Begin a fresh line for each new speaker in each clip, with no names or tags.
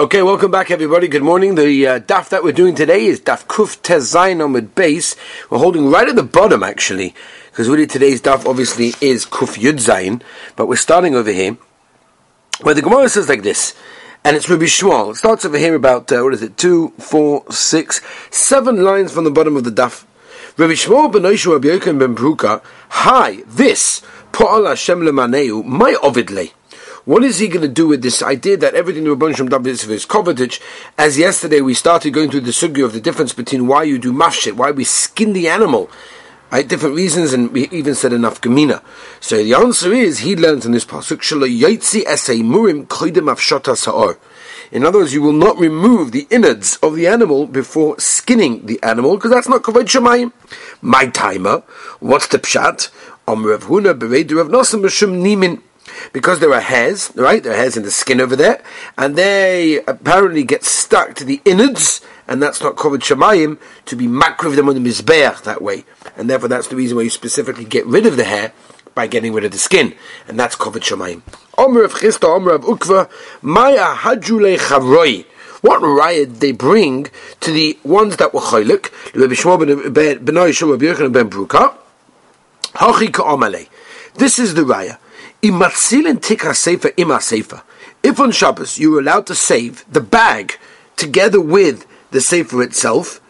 Okay, welcome back, everybody. Good morning. The uh, daf that we're doing today is daf kuf tezayin with base. We're holding right at the bottom, actually, because really today's daf obviously is kuf yud zayin, but we're starting over here, where the Gemara says like this, and it's Rabbi Shmuel. It starts over here about uh, what is it? Two, four, six, seven lines from the bottom of the daf. Rabbi Shmuel ben Yochanan ben Bruka. Hi, this Po'al Hashem lemaneu my ovidle. What is he going to do with this idea that everything the Rabban Shem is coveted? As yesterday we started going through the sugya of the difference between why you do mafshit, why we skin the animal, right? Different reasons, and we even said enough gemina. So the answer is he learns in this pasuk esei murim saor. In other words, you will not remove the innards of the animal before skinning the animal, because that's not kavod shemayim. My timer, what's the pshat? Om Rav Huna Rav b'shum nimin because there are hairs, right? There are hairs in the skin over there, and they apparently get stuck to the innards, and that's not covered shemayim to be makriv them on the mizbeach that way, and therefore that's the reason why you specifically get rid of the hair by getting rid of the skin, and that's covered shemayim. Omer of Chista, Omer of Ukva, Maya Hajule Chavroi. What riot they bring to the ones that were chaylik, Rabbi Shmuel ben Rabbi Yochanan ben Bruka, Hachi Ka'amale. This is the raya. If on Shabbos you're allowed to save the bag together with the sefer itself,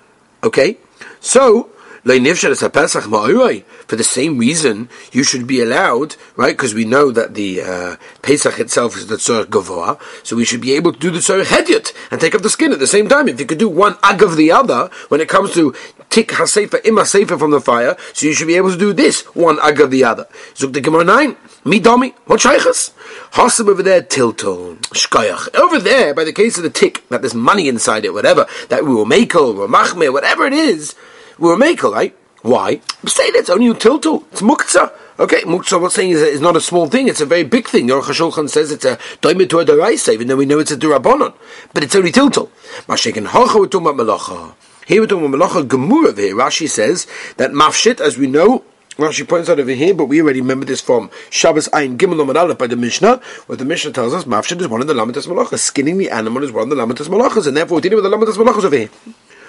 okay, so for the same reason, you should be allowed, right? Because we know that the uh, Pesach itself is the tzorach gavoa, so we should be able to do the tzorach hedyot and take up the skin at the same time. If you could do one ag of the other, when it comes to tik hasefa im hasefa from the fire, so you should be able to do this one ag of the other. Zuk the Gemara nine, mi domi, what shaychas? Hasam over there, tilton, shkayach. Over there, by the case of the tick, that there's money inside it, whatever, that we will make or machme, whatever it is, we're a maker, right? Why? Say that it's only utiltu. It's muktzah. Okay, muktzah, what's saying is it's not a small thing, it's a very big thing. Aruch HaShulchan says it's a doimitur deraisa, even though we know it's a durabonon. But it's only tiltul. Mashikin hocha, we're talking about. Here we're talking about malacha gemur over here. Rashi says that mafshit, as we know, Rashi points out over here, but we already remember this from Shabbos Ayin Gimel Aleph by the Mishnah, where the Mishnah tells us mafshit is one of the lamitas malachas. Skinning the animal is one of the lamitas malachas, and therefore we're dealing with the lamitas malachas over here.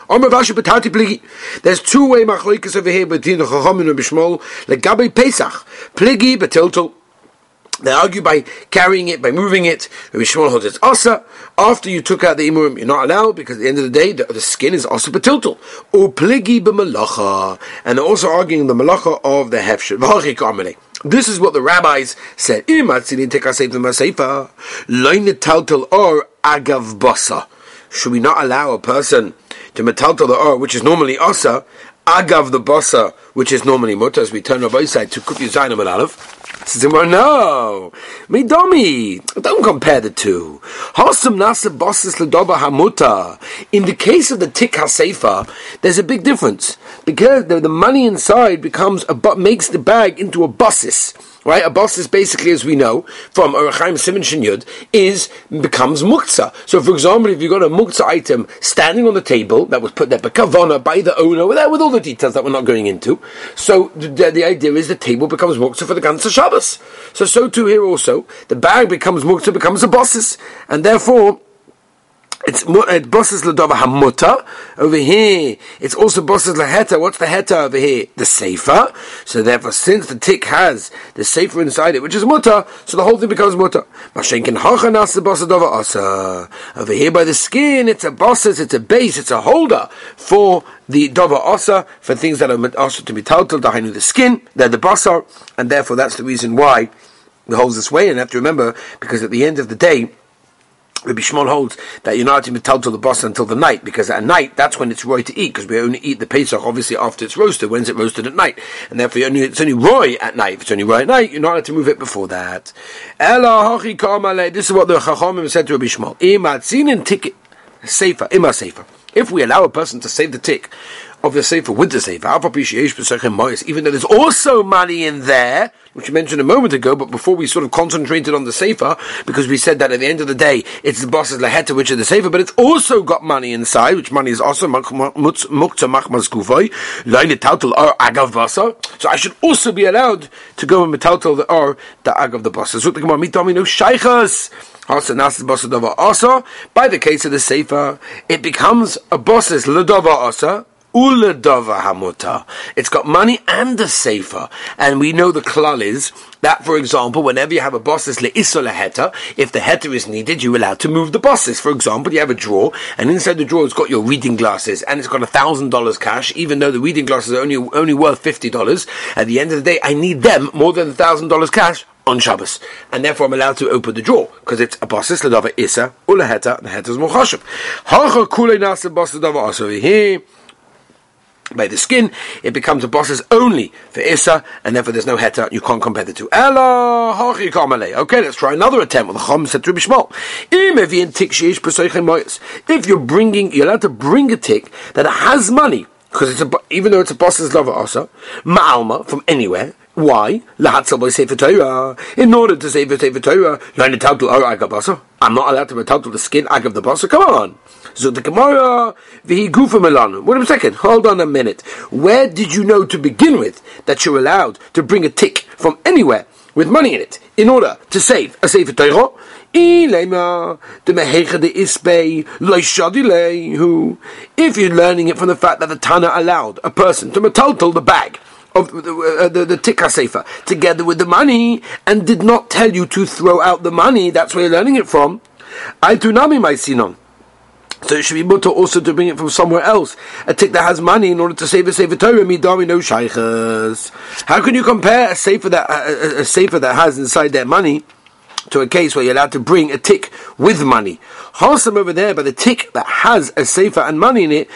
There's two way machloikas over here between the Chachamim and Bishmol. Legabe Pesach, pligi betiltel. They argue by carrying it, by moving it. Rabbi Shmuel holds it's asa. After you took out the imurim, you're not allowed because at the end of the day, the, the skin is asa betiltel. Or pligi b'malacha. And they're also arguing the malacha of the hefshet. This is what the rabbis said. Should we not allow a person to metaltal the or, which is normally asa, agav the basa, which is normally muta, as we turn our side to kufi zayin and aleph. Says no, me midomi. Don't compare the two. Hasam nasa bosses ledoba hamuta. In the case of the tik hasefa, there's a big difference because the, the money inside becomes a makes the bag into a bosses. Right, a boss is basically, as we know from Orach Chaim Simon Shinyud, is becomes muktzah. So, for example, if you got a muktzah item standing on the table that was put there by kavana by the owner, with, with all the details that we're not going into, so the, the idea is the table becomes muktzah for the ganze Shabbos. So, so too here also, the bag becomes muktzah, becomes a bosses, and therefore it's it bosses ladova hamuta over here. It's also bosses laheta. What's the heta over here? The sefer. So therefore, since the tick has the sefer inside it, which is muta, so the whole thing becomes muta. Mashenkin hachanas the bosses asa. Oh, over here by the skin, it's a bosses, it's a base, it's a holder for the dova asa for things that are also to be total. Dahainu the skin, they're the basar, and therefore that's the reason why it holds this way. And have to remember because at the end of the day Rabbi Shmuel holds that you're not to be told to the boss until the night, because at night, that's when it's roy to eat, because we only eat the Pesach, obviously, after it's roasted. When's it roasted at night? And therefore, only, it's only roy at night. If it's only roy at night, you're not allowed to move it before that. This is what the Chachamim said to Rabbi Shmuel. Imatzinin ticket, safer, ima safer. If we allow a person to save the tick of the safer with the safer, even though there's also money in there, which we mentioned a moment ago, but before we sort of concentrated on the Sefer, because we said that at the end of the day, it's the boss's Laheta, which is the Sefer, but it's also got money inside, which money is also Mukta Machmas Gufay, Laine Tautel or Agav Basa. So I should also be allowed to go and Metautel the or the Agav the Basa. So the Gemara. Also, by the case of the Sefer, it becomes a boss's Ladava Asa, Uladava hamuta. It's got money and a sefer. And we know the klal is that, for example, whenever you have a bosses le'iso heta, if the heta is needed, you're allowed to move the bosses. For example, you have a drawer, and inside the drawer it's got your reading glasses, and it's got a thousand dollars cash, even though the reading glasses are only, only worth fifty dollars. At the end of the day, I need them more than a thousand dollars cash on Shabbos, and therefore I'm allowed to open the drawer because it's a bosses ledava isa ulaheta. The heta is mochashav. Hacha kulei nasa bosses dava also here by the skin, it becomes a bosses only for Issa, and therefore there's no heta, you can't compare the two. Ella, Okay, let's try another attempt. If you're bringing, you're allowed to bring a tick that has money, because it's a, even though it's a boss's lover also, ma'alma, from anywhere, why? In order to save the Torah, oh, I'm not allowed to be to the skin I give the bossa. Come on. So the Gemara v'higufa melan. Wait a second. Hold on a minute. Where did you know to begin with that you're allowed to bring a tick from anywhere with money in it in order to save a Sefer Torah? If you're learning it from the fact that the Tana allowed a person to metaltal the bag of the, uh, the, the tikka sefer together with the money and did not tell you to throw out the money, that's where you're learning it from. I do nami my sinon. So it should be mutter also to bring it from somewhere else. A tick that has money in order to save a sefer Torah, midami no shaykhs. How can you compare a sefer that a, a, a sefer that has inside their money to a case where you're allowed to bring a tick with money? Wholesome over there, but the tick that has a sefer and money in it,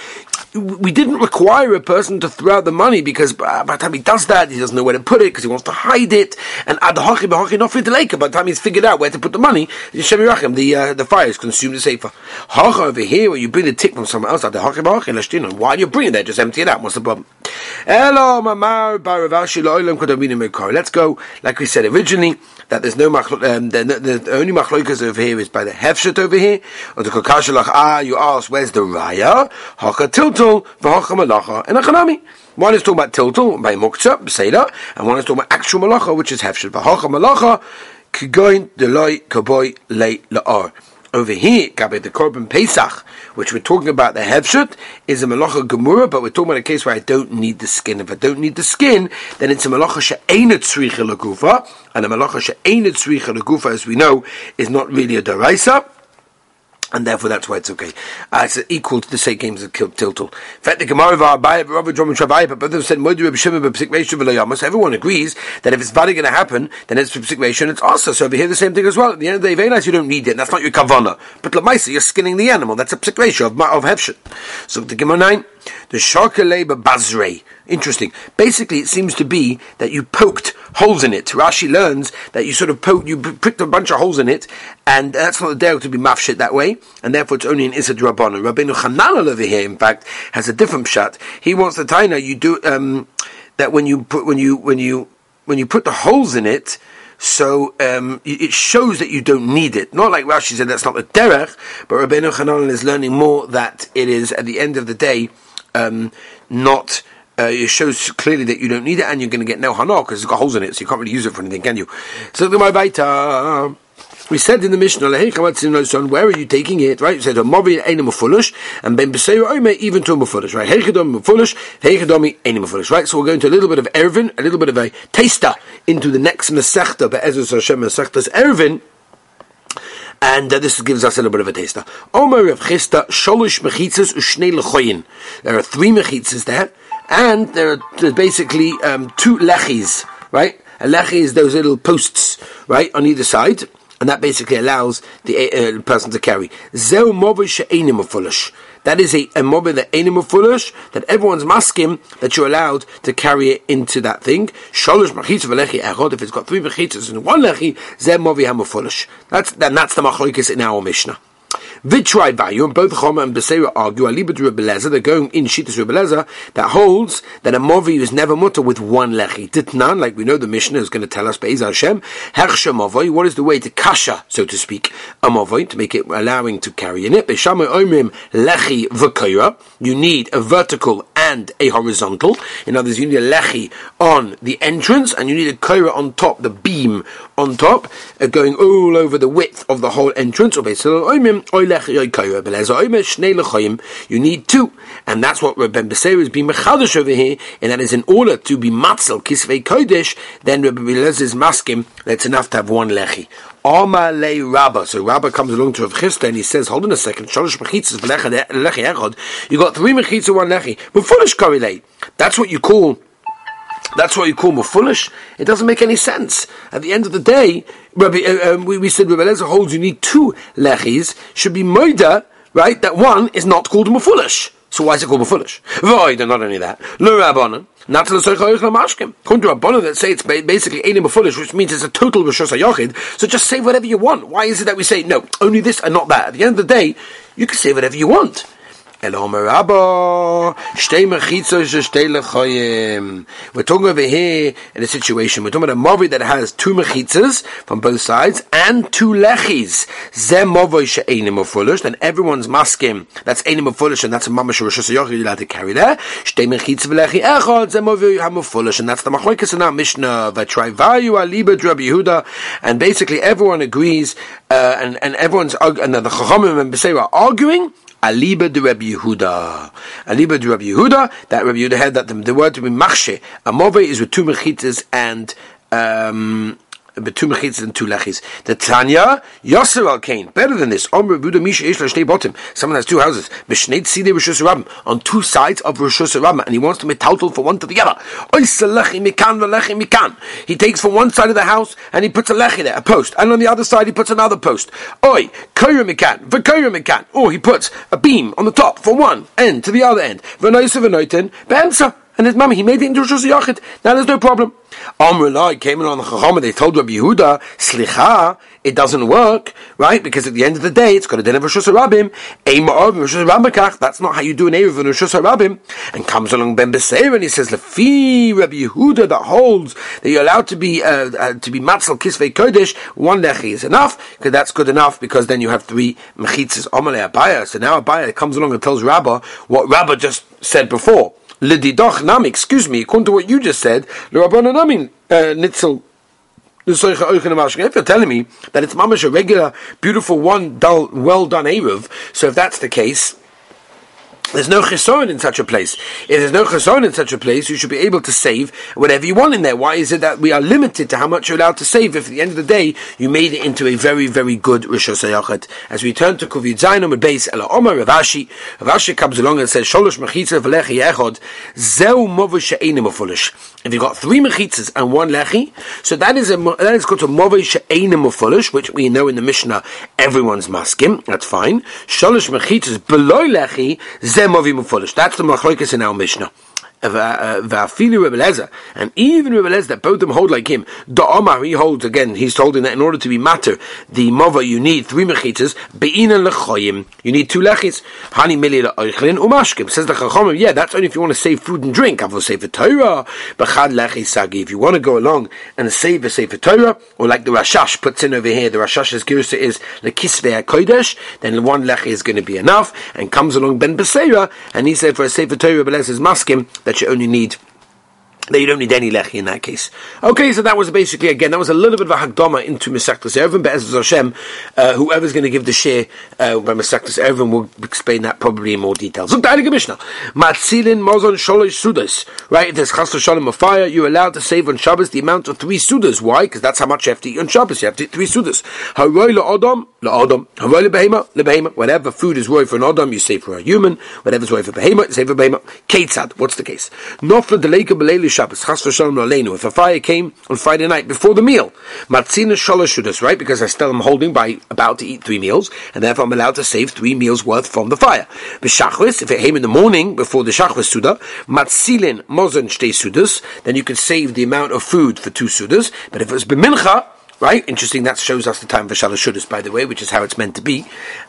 we didn't require a person to throw out the money because by the time he does that, he doesn't know where to put it because he wants to hide it. And ad hoc not the lake. By the time he's figured out where to put the money, the uh, the fire is consumed the safer. Hacha over here, where you bring the tick from somewhere else, ad hoc why are you bringing it? there? Just empty it out. What's the problem? Let's go, like we said originally, that there's no machlok, um, the, the, only machlokas over here is by the hefshet over here, or the kokashalach, ah, you ask, where's the raya? Haka tiltul, v'haka malacha, and achanami. One is talking about tiltul, by muktzah, b'seida, and one is talking about actual malacha, which is hefshet. V'haka malacha, kigoin deloi kaboy le la'ar. Over here, Gabi, the Korban Pesach, which we're talking about, the Hevshut, is a Malacha Gemura, but we're talking about a case where I don't need the skin. If I don't need the skin, then it's a Malacha She'enet Tzricha Lagufa, and a Malacha She'enet Tzricha Lagufa, as we know, is not really a Daraisa and therefore that's why it's okay. Uh, it's equal to the same games of both said Everyone agrees that if it's bad going to happen, then it's situation. It's also so over here the same thing as well. At the end of the day, nice. You don't need it. That's not your kavana. But lamaisa, you're skinning the animal. That's a situation of of hefshet. So the Gemara nine, the sharkalei bazrei. Interesting. Basically, it seems to be that you poked holes in it. Rashi learns that you sort of poked, you pricked a bunch of holes in it, and that's not the derek to be mafshit that way, and therefore it's only an Issa Rabbanon. Rabbeinu Chananel over here, in fact, has a different shot. He wants the taina you do um, that when you put when you when you when you put the holes in it. So um, it shows that you don't need it. Not like Rashi said that's not the derech, but Rabbeinu Chananel is learning more that it is at the end of the day um, not uh, it shows clearly that you don't need it and you're going to get no hana because it's got holes in it, so you can't really use it for anything, can you? So the Baita. We said in the Mishnah, where are you taking it? Right? You said, ain't foolish, and Ben even to a foolish, right? Foolish, Heichadomi ain't foolish, right? So we're going to a little bit of Eruvin, a little bit of a taster into the next Masechta, Be'ezus Hashem Masechta's Eruvin, and uh, this gives us a little bit of a taster. There are three Mechitzas there and there are basically um, two lechis, right? A lechi is those little posts, right, on either side, and that basically allows the uh, person to carry. Zeu That is a, a mobi that animal foolish, that everyone's masking that you're allowed to carry it into that thing. Sholosh machitz v'lechi echod, if it's got three mechitzas and one lechi, zeh. That's, then that's the machlokes in our Mishnah. Vitrai Bayu, and both Choma and Beseira argue, Alibad Rebeleza, they're going in Shitas Rebeleza, that holds that a Movi is never mutter with one Lechi. Ditnan, like we know the Mishnah is going to tell us, Be'ez Hashem, Hershah Movoi, what is the way to Kasha, so to speak, a Movoi, to make it allowing to carry in it. Beshama Omrim Lechi V'Koira, you need a vertical and a horizontal. In other words, you need a lechi on the entrance and you need a koira on top, the beam on top, uh, going all over the width of the whole entrance. You need two. And that's what Rabbi Beseir is being mechadish over here, and that is in order to be matzel kisvei kodesh, then Rabbi Belez is maskim, that's enough to have one lechi. Oma le Rabba. So Rabba comes along to Rav Chisda and he says, hold on a second. You got three mechitzas, one lechi. But foolish. That's what you call that's why you call me foolish. It doesn't make any sense. At the end of the day, Rabbi, uh, um, we, we said Rabbi Elazar holds you need two lechis, should be moida, right? That one is not called foolish. So why is it called me foolish? Void, not only that. Not to the Soich Mashkim. According to Rabbanon that say it's basically Einim Foolish, which means it's a total Rosh Hashanah So just say whatever you want. Why is it that we say, no, only this and not that? At the end of the day, you can say whatever you want. We're talking over here in a situation, we're talking about a movi that has two mechitzas from both sides and two lechis. Zem movi she'enim foolish, then everyone's maskim, that's enim foolish, and that's a mamash rosh hashanah, you're allowed to carry there. Shtei mechitzas v'lechi echad, zem movi ham foolish, and that's the machoikas in our Mishnah, v'trai vayu aliba Rabbi Yehuda, and basically everyone agrees, uh, and, and everyone's, and the Chachamim and Beseira are arguing, Aliba de Rabbi Yehuda. Aliba de Rabbi Yehuda, that Rabbi Yehuda had that the, the word to be machshe. A move is with two mechitas and um, two mechitzas and two lechis. The Tanya Yosef al Kain better than this. Omer Misha Bottom. Someone has two houses. On two sides of Rishus Rabbim, and he wants to make total for one to the other. He takes from one side of the house and he puts a lechi there, a post, and on the other side he puts another post. Oi, koyra mikan, v'koyra mikan. Or he puts a beam on the top from one end to the other end. V'noisa v'noiten, be'emsa. And his mama, he made it into Rosh. Now there's no problem. Amrullah came in on the Chacham they told Rabbi Yehuda, Slicha, it doesn't work, right? Because at the end of the day, it's got a din of Rosh Rabim, that's not how you do an Erev in Rosh Hashanah And comes along Ben Beseir and he says, Lefi Rabbi Yehuda that holds that you're allowed to be, uh, uh, to be Matzal Kisvei Kodesh, one lechi is enough, because that's good enough, because then you have three mechitzas, Amalei Abaya. So now Abaya comes along and tells Rabbah what Rabbah just said before. Lididoch nami, excuse me, according to what you just said, l'rabbanan nami uh, nitzel. If you're telling me that it's mamash a regular, beautiful one, dull, well done Eruv, so if that's the case, there's no cheson in such a place. If there's no cheson in such a place, you should be able to save whatever you want in there. Why is it that we are limited to how much you're allowed to save if at the end of the day you made it into a very, very good Rosh Hashanah? As we turn to Kuvit Zainam and base Ela Omer Ravashi, Ravashi comes along and says, Sholosh Mechitza V'lechi Echod, Zeu Movu She'enim Foolish. If you've got three mechitzas and one lechi, so that is a that is called a move she'enim foolish, which we know in the Mishnah everyone's maskim. That's fine. Shalosh mechitzas below lechi foolish. That's the machloikas in our Mishnah. Uh, uh, Rebbe Lezer, and even Rebbe Lezer, that both of them hold like him. The Omar, he holds again, he's holding that in order to be matter, the Mova, you need three mechitas, be'ina lechoyim, you need two lechis, hani mili le'oichlin umashkim. Says the Chachomim, yeah, that's only if you want to save food and drink, I will save for Torah, b'chad lechis sagi. If you want to go along and save a save for Torah, or like the Rashash puts in over here, the Rashash's girsa is lekisvei kodesh, then one lechi is going to be enough, and comes along Ben Beseira, and he said for a save for Torah, is maskim, that you only need that you don't need any lechi in that case. Okay, so that was basically again that was a little bit of a hagdama into Masechtas Eruvin, but as Hashem, uh, whoever's going to give the share uh, by Masechtas Eruvin will explain that probably in more detail. So Dailig Mishnah, Matzilin Mozon Sholosh Sudas, right? If there's Chastor Shalom of fire, you're allowed to save on Shabbos the amount of three Sudas. Why? Because that's how much you have to eat on Shabbos. You have to eat three Sudas. Haroi la'odom lebehema. Whatever food is roy for an odom, you save for a human. Whatever's roy for behema, you save for behema. Ketzad. What's the case? Nofla deleka beleli Shabbos, Chas v'shalom aleinu. If a fire came on Friday night before the meal, matzina shudas, right? Because I still am holding by about to eat three meals, and therefore I'm allowed to save three meals worth from the fire. B'shachris, if it came in the morning before the shachris suda, matzilin mozen shtei sudas, then you could save the amount of food for two sudas. But if it was b'mincha, right? Interesting. That shows us the time for Shalashudas, by the way, which is how it's meant to be.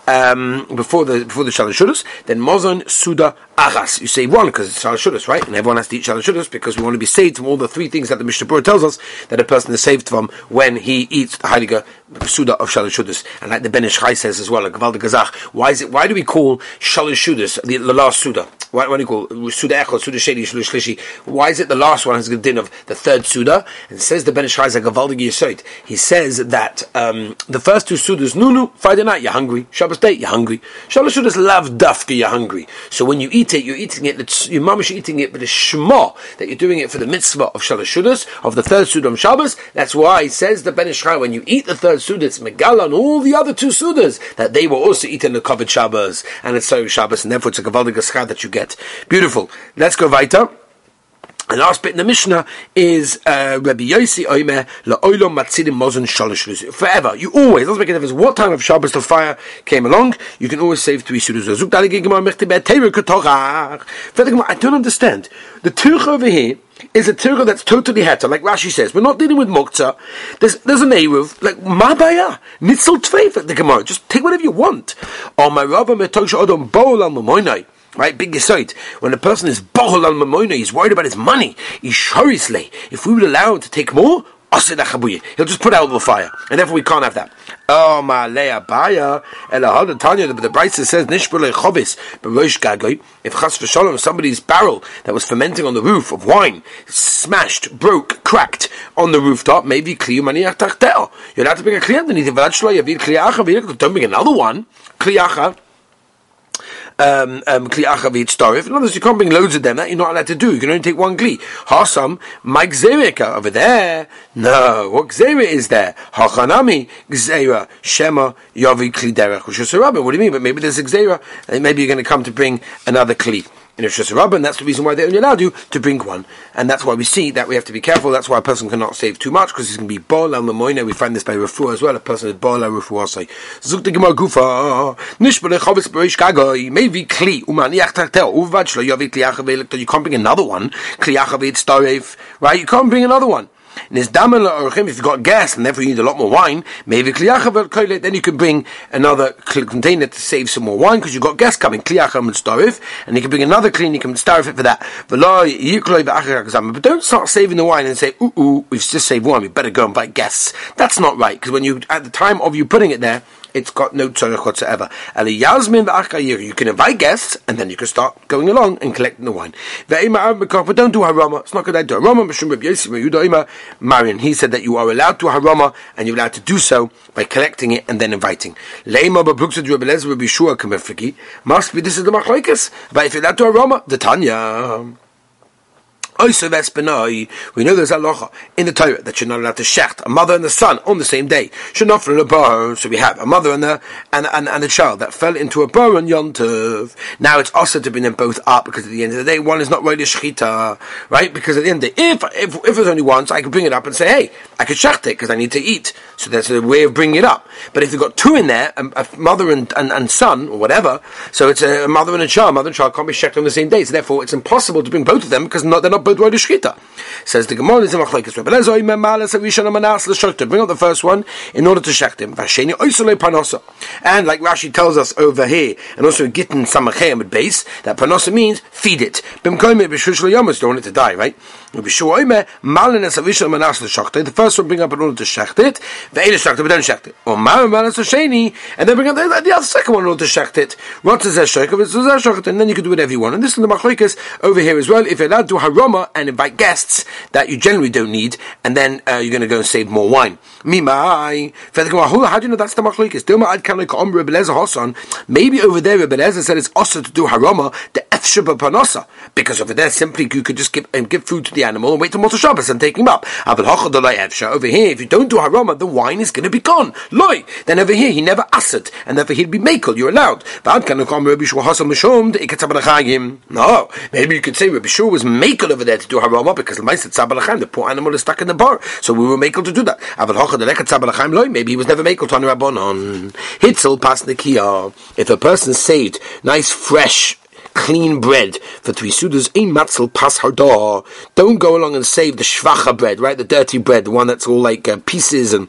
Um, before the before the Shalashudas, then Mozon Suda Achas. You say one because it's Shalashudas, right? And everyone has to eat Shalashudas because we want to be saved from all the three things that the Mishnah Berurah tells us that a person is saved from when he eats the Heilige Suda of Shalashudas. And like the Ben Ish Chai says as well, like Gavalda Gazach, why is it? Why do we call Shalashudas the, the last Suda? Why, why do you call Suda Echot, Suda Sheni, Suda Shlishi? Why is it the last one has the din of the third Suda? And says the Ben Ish Chai, like Gavalda Yisait. He says that um, the first two Sudas, Nunu, Friday night, you're hungry. Shabbos day, you're hungry. Shabbos sudas love dafka, you're hungry. So when you eat it, you're eating it, that your mamish eating it, but it's shema that you're doing it for the mitzvah of Shabbos sudas of the third Suda on Shabbos. That's why he says the Ben Ish Chai, when you eat the third Suda, it's Megala and all the other two Sudas, that they were also eaten the covered Shabbos, and it's so Shabbos, and therefore it's a Gaschad that you get. Beautiful. Let's go weiter. And last bit in the Mishnah is uh, Rabbi Yossi Oimer la'olam matzidim mozon shalosh Forever, you always doesn't make a difference what time of Shabbos the fire came along. You can always save three sudas. I don't understand. The Turch over here is a Turch that's totally heter, like Rashi says. We're not dealing with mokta. There's there's an eruv like mabaya nitzel tveif the Gemara. Just take whatever you want. Or my rabba metosh odom bowl al. Right, big site. When a person is bohol al mamona, he's worried about his money. He's shorisle. If we would allow him to take more, he'll just put out the fire, and therefore we can't have that. Oh my leia baya elahad Tanya, but the Brisa says nishbule chovis b'rosh gagoy. If chas v'shalom somebody's barrel that was fermenting on the roof of wine smashed, broke, cracked on the rooftop, maybe kliyu maniach tachtel. You're allowed to bring a kliya underneath. Don't bring another one. Kliyacha um, um, kli. In other words, you can't bring loads of them. That you're not allowed to do. You can only take one kli. Hasam, my gzerika over there. No, what gzera is there? Hachanami gzera shema yavi kli derech. What do you mean? But maybe there's a gzera. Maybe you're going to come to bring another kli in a Shus and that's the reason why they only allowed you to bring one. And that's why we see that we have to be careful. That's why a person cannot save too much, because he's going to be Bol al Mamoina. We find this by Rafu as well. A person is Bol al Rafu also. Zuk Gemara Gufa, Nishbele Chovis Berish Kagoi, maybe Kli, Uman Yachtartel, Uvad Shlo Yovi Kliachav, you can't bring another one, Kliachav Starev, right? You can't bring another one. If you've got gas and therefore you need a lot more wine, maybe then you can bring another container to save some more wine because you've got gas coming. And you can bring another clean, you can starve it for that. But don't start saving the wine and say, ooh, ooh, we've just saved wine, we better go and buy gas. That's not right because when you, at the time of you putting it there, it's got no tzorech whatsoever. You can invite guests, and then you can start going along and collecting the wine. But don't do harama. It's not good idea. Harama, Marian, he said that you are allowed to harama, and you're allowed to do so by collecting it and then inviting. Must be this is the machlekes. But if you're allowed to harama, the Tanya. We know there's a locha in the Torah that you're not allowed to shecht a mother and the son on the same day. A. So we have a mother and the and, and, and a child that fell into a bar on Yom Tov. Now it's also to bring them both up because at the end of the day, one is not really shchita, right? Because at the end of the day, if if if there's only once, I could bring it up and say, hey, I could shecht it because I need to eat. So that's a way of bringing it up. But if you've got two in there, a, a mother and, and, and son or whatever, so it's a, mother and a child. Mother and child can't be shecht on the same day. So therefore, it's impossible to bring both of them because not, they're not both Roy Shchita. Says the Gemara is a machlekes. Rebbe Lezer oime malas avishon amanas l'shokta. Bring up the first one in order to shech him. Vasheni oisole panosa. And like Rashi tells us over here, and also in Gittin Samachem at base, that panosa means feed it. Bimkoime b'shush l'yomus, don't want it to die, right? B'shu oime malanas avishon amanas l'shokta. The first one bring up in order to shech it. Ve'ele shokta, but don't shech it. Or mal malas l'sheni. And then bring up the, the other second one in order to shech it. What is that shokta? And then you can do whatever you want. And this is the machlekes over here as well. If you're allowed to haroma and invite guests that you generally don't need, and then uh, you're going to go and save more wine. Mimai. How do you know that's the machlokes? Maybe over there, Rebbe Lezer said it's also to do haroma the efshaba panosa because over there simply you could just give and give food to the animal and wait till Motzei Shabbos and take him up. Over here, if you don't do haroma, the wine is going to be gone. Loy. Then over here, he never asked, and therefore he'd be makel. You're allowed. No, maybe you could say Rabbi Shua was makel over there to do haroma because the poor animal is stuck in the bar, so we were makel to do that. Maybe he was never makel to Rabbanon. Hitzel pas nikia. If a person saved nice fresh clean bread for three sudas, ein matzel pas hardah. Don't go along and save the shvacha bread, right? The dirty bread, the one that's all like uh, pieces and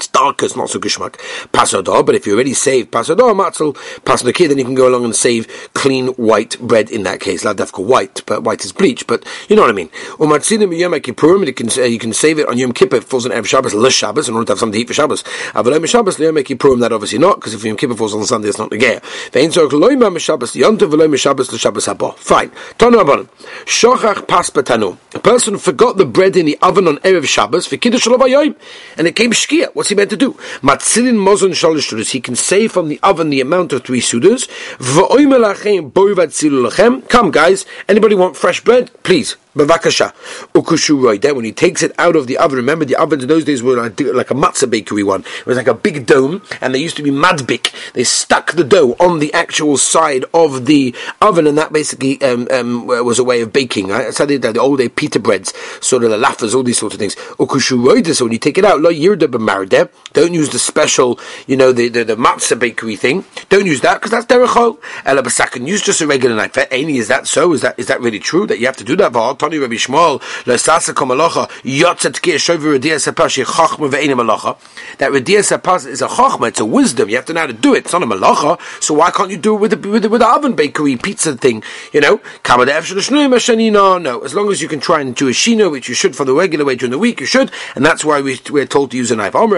It's not so geschmack. Pasodor, but if you already saved pasodor, matzel, pasodor, then you can go along and save clean white bread in that case. Ladafka white, but white is bleach, but you know what I mean. Umatzinim Yom Kippurim, you can, uh, you can save it on Yom Kippur, it falls on Erev Shabbos, Le Shabbos, in order to have something to eat for Shabbos. Avalem Shabbos, Yom Kippurim, that obviously not, because if Yom Kippur falls on Sunday, it's not the Gear. Vein Zork Loima Shabbos, Yontav Veloim Shabbos, Le Shabbos Haba. Fine. Tanu Abanim. Shochach Pas Patanu. A person forgot the bread in the oven on Erev Shabbos, for Kiddush and it came Shkia. What's he meant to do? Matzilin Mozon Shalish Sudas. He can save from the oven the amount of three Sudas. Come guys, anybody want fresh bread? Please. Bavakasha. Ukushu Then when he takes it out of the oven, remember the ovens in those days were like, a matzah bakery one. It was like a big dome, and they used to be madbik. They stuck the dough on the actual side of the oven, and that basically um, um, was a way of baking. Right? How they the old day pita breads, sort of the lafas, all these sorts of things. Ukushu So when you take it out. Don't use the special, you know, the the, the matzah bakery thing. Don't use that because that's derechol. Ela. Use just a regular knife. Any is that so? Is that is that really true that you have to do that? Tony Rabbi Shmuel, Chachma Ve'ena Malacha. That Radia Sapas is a Chachma, it's a wisdom. You have to know how to do it. It's not a Malacha. So why can't you do it with the, with the, with the oven bakery pizza thing? You know, no. As long as you can try and do a shino, which you should for the regular way during the week, you should, and that's why we, we're told to use a knife. Right,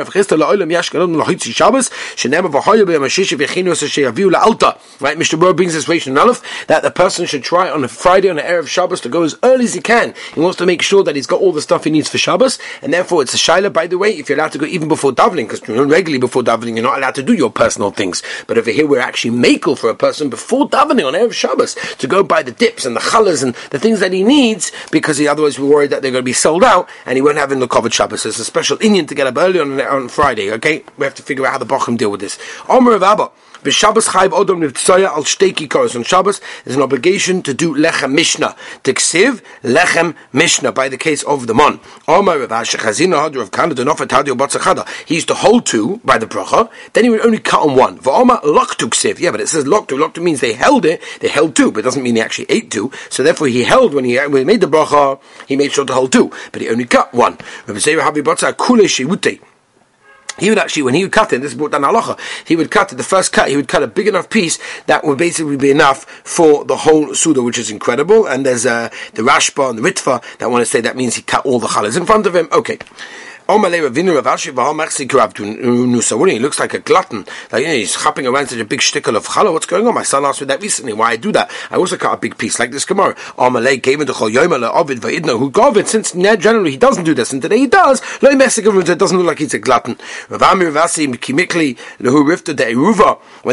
Mr. Bro brings this way that the person should try on a Friday on the Erev Shabbos to go as early as he can. He wants to make sure that he's got all the stuff he needs for Shabbos, and therefore it's a shaila, by the way, if you're allowed to go even before davening, because you know, regularly before davening you're not allowed to do your personal things. But over here we're actually makel for a person before davening on Erev Shabbos to go buy the dips and the challahs and the things that he needs, because he otherwise we're worried that they're going to be sold out, and he won't have in the covered Shabbos. So it's a special Indian to get up early on, on Friday, okay? We have to figure out how the Bochum deal with this. Omer of Abba. B'Shabbos chayv odom nivtzoya al shtei kikoros. On Shabbos, there's an obligation to do lechem mishnah. To ksiv lechem mishnah by the case of the mon. Omar Rav Hashechazina Hadr of Kanada Nofet Hadio Batzachada. He used to hold two by the bracha. Then he would only cut on one. V'Omar loktu ksiv. Yeah, but it says loktu. Loktu means they held it. They held two, but it doesn't mean they actually ate two. So therefore, he held when he, when he made the bracha. He made sure to hold two, but he only cut one. Rav Zera Habi Batzah Kule Shivute. He would actually, when he would cut it, this is brought down halacha, he would cut it, the first cut, he would cut a big enough piece that would basically be enough for the whole Suda, which is incredible. And there's uh, the Rashba and the Ritva that want to say that means he cut all the challahs in front of him. Okay. What he looks like a glutton. Like, you know, he's hopping around such a big shtickle of challah. What's going on? My son asked me that recently. Why I do that? I also cut a big piece like this Gemara. Amalei gave it to Ovid Va'idna, who gave since generally he doesn't do this, and today he does. It doesn't look like he's a glutton. When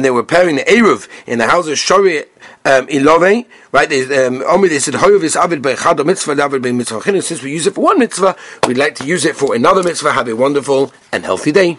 they were preparing the Eruv in the house of Shori um, in Love, right? They, um, they said, "Hoyav avid beichad mitzvah, avid bei mitzvah." Since we use it for one mitzvah, we'd like to use it for another mitzvah. Have a wonderful and healthy day.